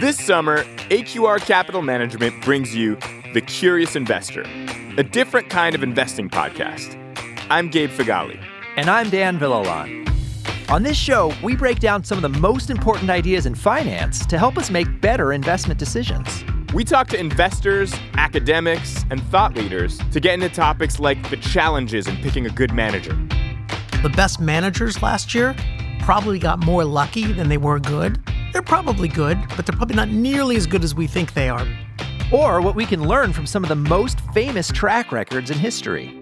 This summer, AQR Capital Management brings you The Curious Investor, a different kind of investing podcast. I'm Gabe Feghali. And I'm Dan Villalon. On this show, we break down some of the most important ideas in finance to help us make better investment decisions. We talk to investors, academics, and thought leaders to get into topics like the challenges in picking a good manager. The best managers last year probably got more lucky than they were good. They're probably good, but they're probably not nearly as good as we think they are. Or what we can learn from some of the most famous track records in history.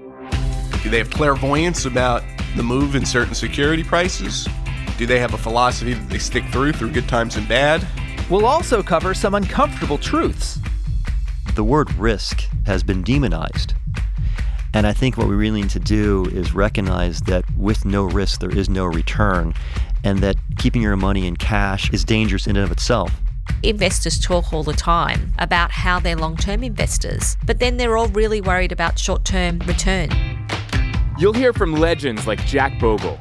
Do they have clairvoyance about the move in certain security prices? Do they have a philosophy that they stick through through good times and bad? We'll also cover some uncomfortable truths. The word risk has been demonized. And I think what we really need to do is recognize that with no risk, there is no return, and that keeping your money in cash is dangerous in and of itself. Investors talk all the time about how they're long term investors, but then they're all really worried about short term return. You'll hear from legends like Jack Bogle.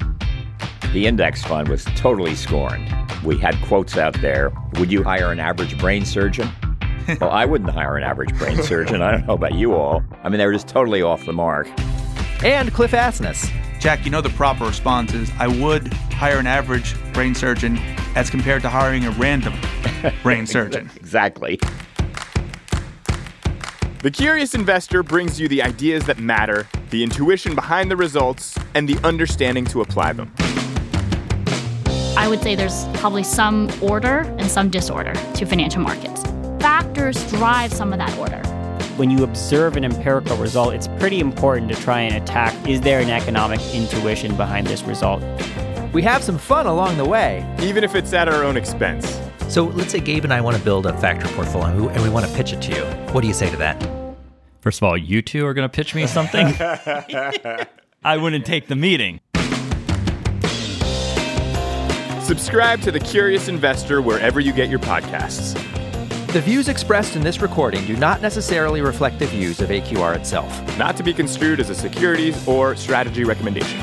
The index fund was totally scorned. We had quotes out there Would you hire an average brain surgeon? well, I wouldn't hire an average brain surgeon. I don't know about you all. I mean, they were just totally off the mark. And Cliff Asness. Jack, you know the proper response is I would hire an average brain surgeon as compared to hiring a random brain surgeon. exactly. The Curious Investor brings you the ideas that matter, the intuition behind the results, and the understanding to apply them. I would say there's probably some order and some disorder to financial markets. Factors drive some of that order. When you observe an empirical result, it's pretty important to try and attack is there an economic intuition behind this result? We have some fun along the way, even if it's at our own expense. So let's say Gabe and I want to build a factor portfolio and we want to pitch it to you. What do you say to that? First of all, you two are going to pitch me something? I wouldn't take the meeting. Subscribe to The Curious Investor wherever you get your podcasts. The views expressed in this recording do not necessarily reflect the views of AQR itself. Not to be construed as a securities or strategy recommendation.